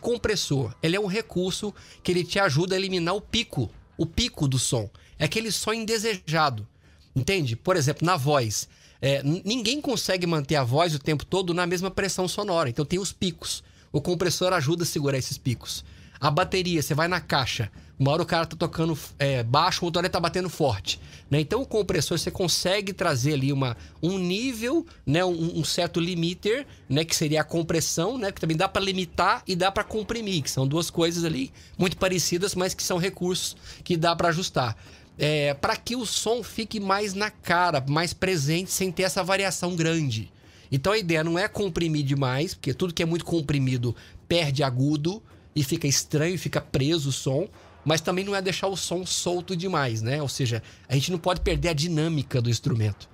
compressor, ele é um recurso que ele te ajuda a eliminar o pico, o pico do som. É aquele som indesejado. Entende? Por exemplo, na voz. É, ninguém consegue manter a voz o tempo todo na mesma pressão sonora. Então tem os picos. O compressor ajuda a segurar esses picos. A bateria, você vai na caixa. Uma hora o cara tá tocando é, baixo, outra hora ele tá batendo forte. Né? Então o compressor você consegue trazer ali uma, um nível, né? um, um certo limiter, né? que seria a compressão, né? que também dá para limitar e dá para comprimir, que são duas coisas ali muito parecidas, mas que são recursos que dá para ajustar. É, para que o som fique mais na cara, mais presente, sem ter essa variação grande. Então a ideia não é comprimir demais, porque tudo que é muito comprimido perde agudo e fica estranho, fica preso o som mas também não é deixar o som solto demais, né? Ou seja, a gente não pode perder a dinâmica do instrumento.